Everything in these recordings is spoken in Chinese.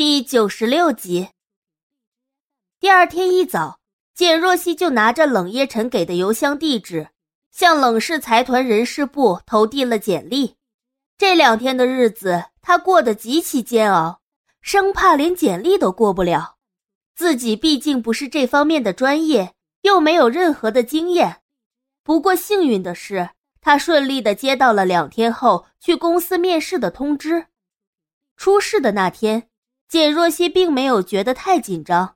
第九十六集。第二天一早，简若曦就拿着冷夜辰给的邮箱地址，向冷氏财团人事部投递了简历。这两天的日子，他过得极其煎熬，生怕连简历都过不了。自己毕竟不是这方面的专业，又没有任何的经验。不过幸运的是，他顺利的接到了两天后去公司面试的通知。出事的那天。简若曦并没有觉得太紧张，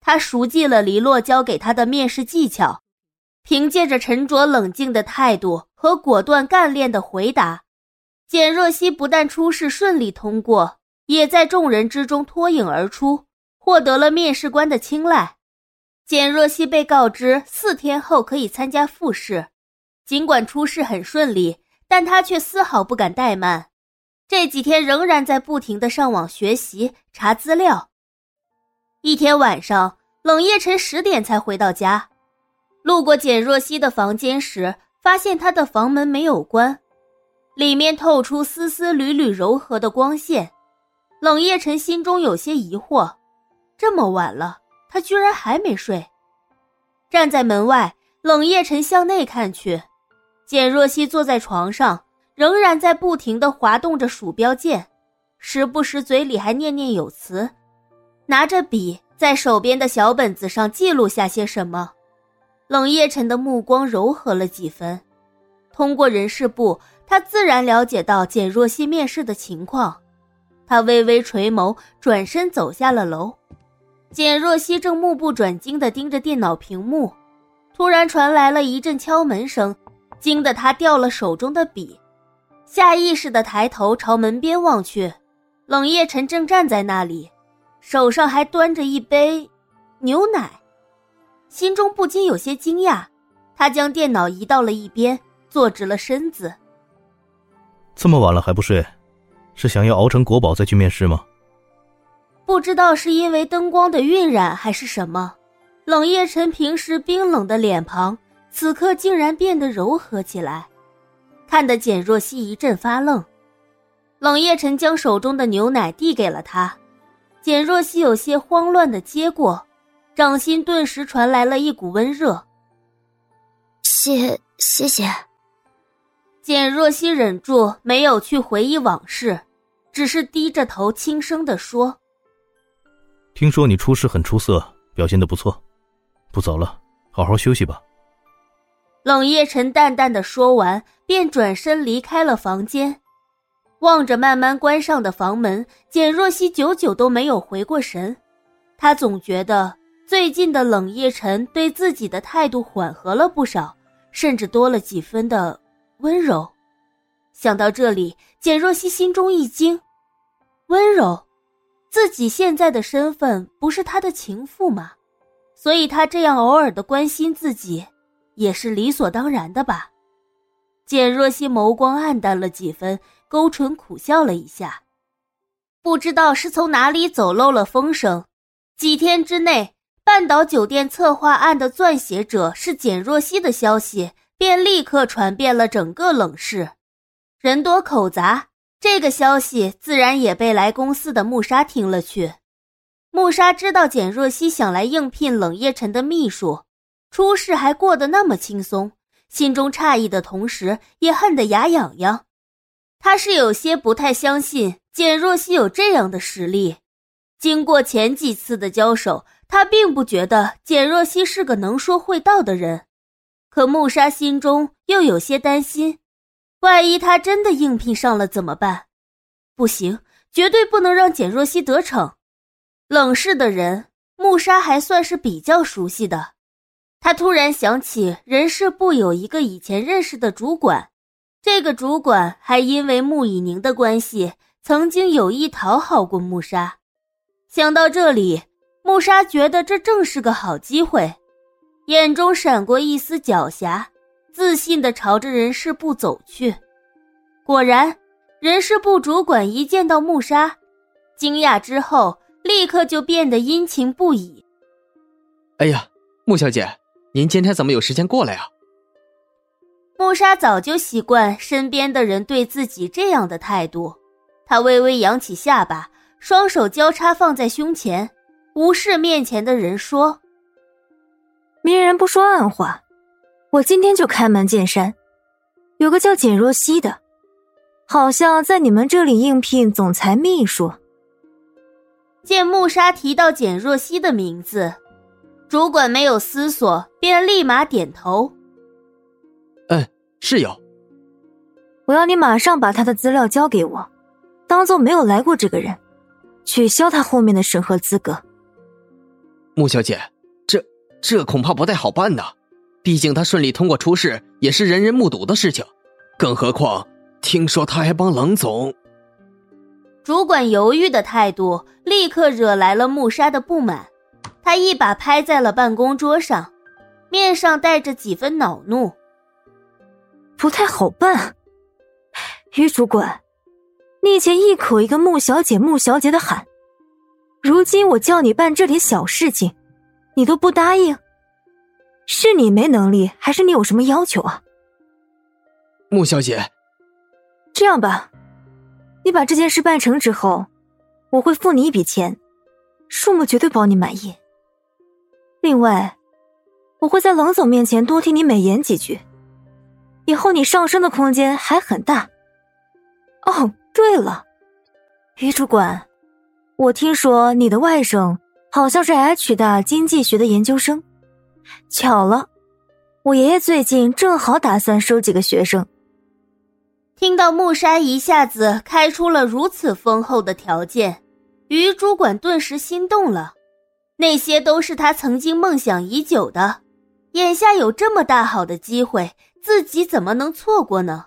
她熟记了黎洛教给她的面试技巧，凭借着沉着冷静的态度和果断干练的回答，简若曦不但初试顺利通过，也在众人之中脱颖而出，获得了面试官的青睐。简若曦被告知四天后可以参加复试，尽管初试很顺利，但她却丝毫不敢怠慢。这几天仍然在不停的上网学习查资料。一天晚上，冷夜晨十点才回到家，路过简若曦的房间时，发现她的房门没有关，里面透出丝丝缕缕柔和的光线。冷夜晨心中有些疑惑：这么晚了，他居然还没睡。站在门外，冷夜晨向内看去，简若曦坐在床上。仍然在不停的滑动着鼠标键，时不时嘴里还念念有词，拿着笔在手边的小本子上记录下些什么。冷夜晨的目光柔和了几分，通过人事部，他自然了解到简若曦面试的情况。他微微垂眸，转身走下了楼。简若曦正目不转睛地盯着电脑屏幕，突然传来了一阵敲门声，惊得他掉了手中的笔。下意识的抬头朝门边望去，冷夜晨正站在那里，手上还端着一杯牛奶，心中不禁有些惊讶。他将电脑移到了一边，坐直了身子。这么晚了还不睡，是想要熬成国宝再去面试吗？不知道是因为灯光的晕染还是什么，冷夜晨平时冰冷的脸庞，此刻竟然变得柔和起来。看得简若曦一阵发愣，冷夜晨将手中的牛奶递给了他，简若曦有些慌乱的接过，掌心顿时传来了一股温热。谢谢谢。简若曦忍住没有去回忆往事，只是低着头轻声的说：“听说你出事很出色，表现的不错，不早了，好好休息吧。”冷夜晨淡淡的说完，便转身离开了房间，望着慢慢关上的房门，简若曦久久都没有回过神。她总觉得最近的冷夜晨对自己的态度缓和了不少，甚至多了几分的温柔。想到这里，简若曦心中一惊：温柔？自己现在的身份不是他的情妇吗？所以他这样偶尔的关心自己。也是理所当然的吧？简若曦眸光暗淡了几分，勾唇苦笑了一下。不知道是从哪里走漏了风声，几天之内，半岛酒店策划案的撰写者是简若曦的消息，便立刻传遍了整个冷市。人多口杂，这个消息自然也被来公司的穆莎听了去。穆莎知道简若曦想来应聘冷夜晨的秘书。出事还过得那么轻松，心中诧异的同时，也恨得牙痒痒。他是有些不太相信简若曦有这样的实力。经过前几次的交手，他并不觉得简若曦是个能说会道的人。可穆莎心中又有些担心，万一他真的应聘上了怎么办？不行，绝对不能让简若曦得逞。冷氏的人，穆莎还算是比较熟悉的。他突然想起人事部有一个以前认识的主管，这个主管还因为穆以宁的关系，曾经有意讨好过穆莎。想到这里，穆莎觉得这正是个好机会，眼中闪过一丝狡黠，自信地朝着人事部走去。果然，人事部主管一见到穆莎，惊讶之后立刻就变得殷勤不已。哎呀，穆小姐。您今天怎么有时间过来啊？穆莎早就习惯身边的人对自己这样的态度，她微微扬起下巴，双手交叉放在胸前，无视面前的人说：“明人不说暗话，我今天就开门见山。有个叫简若曦的，好像在你们这里应聘总裁秘书。”见穆莎提到简若曦的名字，主管没有思索，便立马点头：“嗯，是有。”我要你马上把他的资料交给我，当做没有来过这个人，取消他后面的审核资格。穆小姐，这这恐怕不太好办呐，毕竟他顺利通过初试也是人人目睹的事情，更何况听说他还帮冷总。主管犹豫的态度立刻惹来了穆莎的不满，他一把拍在了办公桌上，面上带着几分恼怒。不太好办。于主管，你以前一口一个穆小姐、穆小姐的喊，如今我叫你办这点小事情，你都不答应，是你没能力，还是你有什么要求啊？穆小姐，这样吧，你把这件事办成之后，我会付你一笔钱，数目绝对保你满意。另外，我会在冷总面前多替你美言几句，以后你上升的空间还很大。哦，对了，于主管，我听说你的外甥好像是 H 大经济学的研究生，巧了，我爷爷最近正好打算收几个学生。听到木山一下子开出了如此丰厚的条件，于主管顿时心动了。那些都是他曾经梦想已久的，眼下有这么大好的机会，自己怎么能错过呢？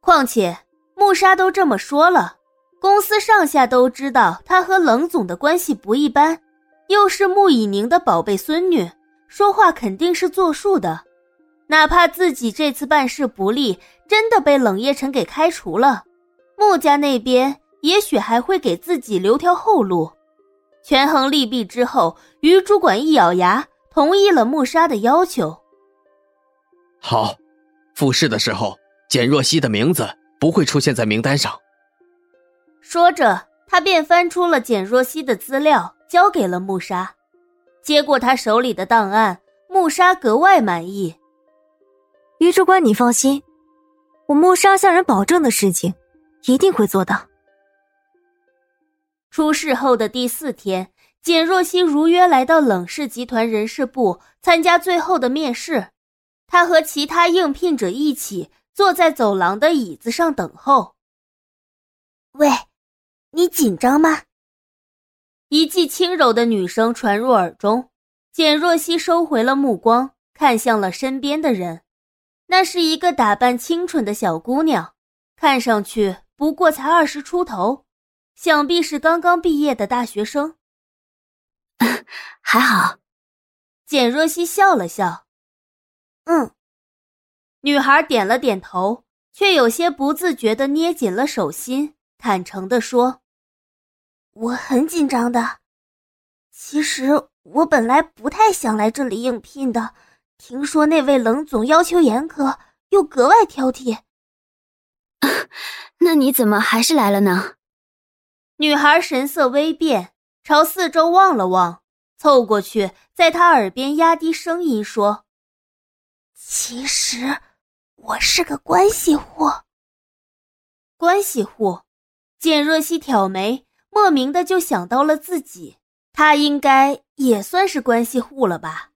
况且。穆莎都这么说了，公司上下都知道他和冷总的关系不一般，又是穆以宁的宝贝孙女，说话肯定是作数的。哪怕自己这次办事不利，真的被冷夜晨给开除了，穆家那边也许还会给自己留条后路。权衡利弊之后，于主管一咬牙，同意了穆沙的要求。好，复试的时候，简若曦的名字。不会出现在名单上。说着，他便翻出了简若曦的资料，交给了穆沙。接过他手里的档案，穆沙格外满意。于主管，你放心，我穆沙向人保证的事情，一定会做到。出事后的第四天，简若曦如约来到冷氏集团人事部参加最后的面试。他和其他应聘者一起。坐在走廊的椅子上等候。喂，你紧张吗？一记轻柔的女声传入耳中，简若曦收回了目光，看向了身边的人。那是一个打扮清纯的小姑娘，看上去不过才二十出头，想必是刚刚毕业的大学生。还好，简若曦笑了笑，嗯。女孩点了点头，却有些不自觉的捏紧了手心，坦诚的说：“我很紧张的。其实我本来不太想来这里应聘的，听说那位冷总要求严苛，又格外挑剔。那你怎么还是来了呢？”女孩神色微变，朝四周望了望，凑过去，在他耳边压低声音说：“其实。”我是个关系户，关系户。简若曦挑眉，莫名的就想到了自己，她应该也算是关系户了吧。